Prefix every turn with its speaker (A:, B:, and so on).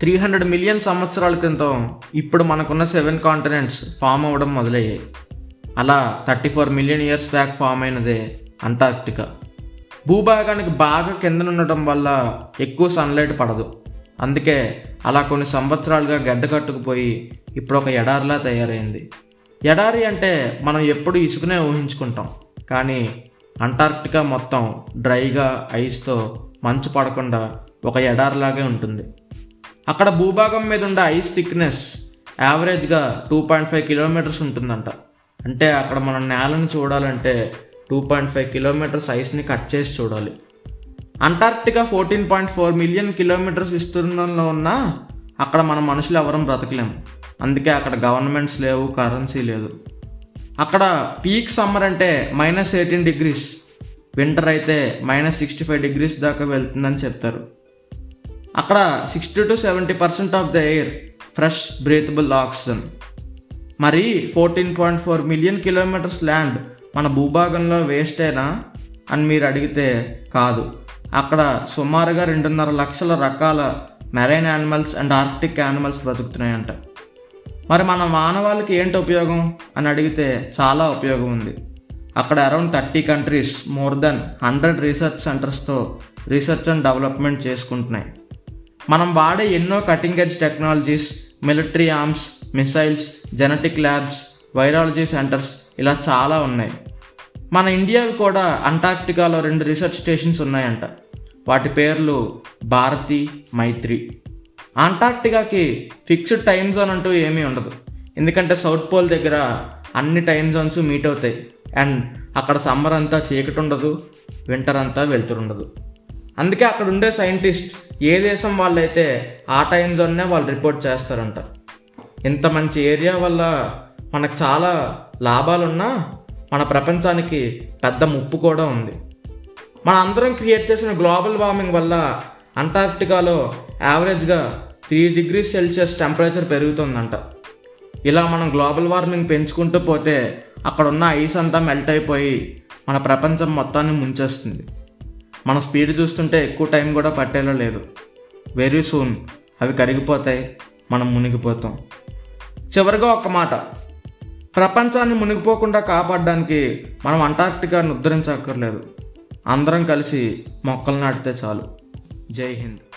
A: Three hundred million సంవత్సరాల క్రితం ఇప్పుడు మనకున్న సెవెన్ కాంటినెంట్స్ ఫామ్ అవ్వడం మొదలయ్యాయి. అలా thirty four million years back form అయినదే Antarctica. భూభాగానికి బాగా కిందనుండటం వల్ల ఎక్కువ సన్లైట్ పడదు. అందుకే అలా కొన్ని సంవత్సరాలుగా గడ్డ కట్టుకుపోయి ఇప్పుడు ఒక ఎడారిలా తయారైంది. ఎడారి అంటే మనం ఎప్పుడు ఇసుకనే ఊహించుకుంటాం. కానీ అంటార్క్టికా మొత్తం డ్రైగా ఐస్తో మంచు పడకుండా ఒక ఎడారిలాగే ఉంటుంది. అక్కడ భూభాగం మీద ఉండే ఐస్ థిక్నెస్ యావరేజ్గా టూ పాయింట్ ఫైవ్ కిలోమీటర్స్ ఉంటుందంట. అంటే అక్కడ మనం నేలను చూడాలంటే టూ పాయింట్ ఫైవ్ కిలోమీటర్స్ ఐస్ని కట్ చేసి చూడాలి. Antarctica fourteen point four million kilometres విస్తీర్ణంలో ఉన్నా అక్కడ మన మనుషులు ఎవరం బ్రతకలేము. అందుకే అక్కడ గవర్నమెంట్స్ లేవు కరెన్సీ లేదు. అక్కడ పీక్ సమ్మర్ అంటే మైనస్ ఎయిటీన్ డిగ్రీస్ వింటర్ అయితే మైనస్ సిక్స్టీ ఫైవ్ డిగ్రీస్ దాకా వెళ్తుందని చెప్తారు. అక్కడ sixty to seventy percent of the air fresh breathable oxygen మరి fourteen point four million kilometres land మన భూభాగంలో వేస్టేనా అని మీరు అడిగితే కాదు. అక్కడ సుమారుగా రెండున్నర లక్షల రకాల marine animals and Arctic animals బ్రతుకుతున్నాయంట. మరి మన మానవాళికి ఏంటి ఉపయోగం అని అడిగితే చాలా ఉపయోగం ఉంది. అక్కడ around thirty countries more than hundred research సెంటర్స్తో research and development చేసుకుంటున్నాయి. మనం వాడే ఎన్నో cutting edge technologies military arms missiles genetic labs virology centres ఇలా చాలా ఉన్నాయి. మన ఇండియావి కూడా అంటార్క్టికాలో రెండు రీసెర్చ్ స్టేషన్స్ ఉన్నాయంట. వాటి పేర్లు భారతి మైత్రి. అంటార్క్టికాకి ఫిక్స్డ్ టైం జోన్ అంటూ ఏమీ ఉండదు. ఎందుకంటే సౌత్ పోల్ దగ్గర అన్ని టైం జోన్స్ మీట్ అవుతాయి. అండ్ అక్కడ సమ్మర్ అంతా చీకటి ఉండదు వింటర్ అంతా వెళ్తురుండదు అందుకే అక్కడ ఉండే సైంటిస్ట్ ఏ దేశం వాళ్ళైతే ఆ టైం జోన్నే వాళ్ళు రిపోర్ట్ చేస్తారంట. ఇంత మంచి ఏరియా వల్ల మనకు చాలా లాభాలున్నా మన ప్రపంచానికి పెద్ద ముప్పు కూడా ఉంది. మన అందరం క్రియేట్ చేసిన గ్లోబల్ వార్మింగ్ వల్ల అంటార్క్టికాలో యావరేజ్గా త్రీ డిగ్రీస్ సెల్సియస్ టెంపరేచర్ పెరుగుతుందంట. ఇలా మనం గ్లోబల్ వార్మింగ్ పెంచుకుంటూ పోతే అక్కడ ఉన్న ఐస్ అంతా మెల్ట్ అయిపోయి మన ప్రపంచం మొత్తాన్ని ముంచేస్తుంది. మన స్పీడ్ చూస్తుంటే ఎక్కువ టైం కూడా పట్టేలా లేదు. వెరీ సూన్ అవి కరిగిపోతాయి మనం మునిగిపోతాం. చివరిగా ఒక మాట. ప్రపంచాన్ని మునిగిపోకుండా కాపాడడానికి మనం అంటార్క్టికాను ఉద్ధరించక్కర్లేదు. అందరం కలిసి మొక్కలు నాటితే చాలు. జై హింద్.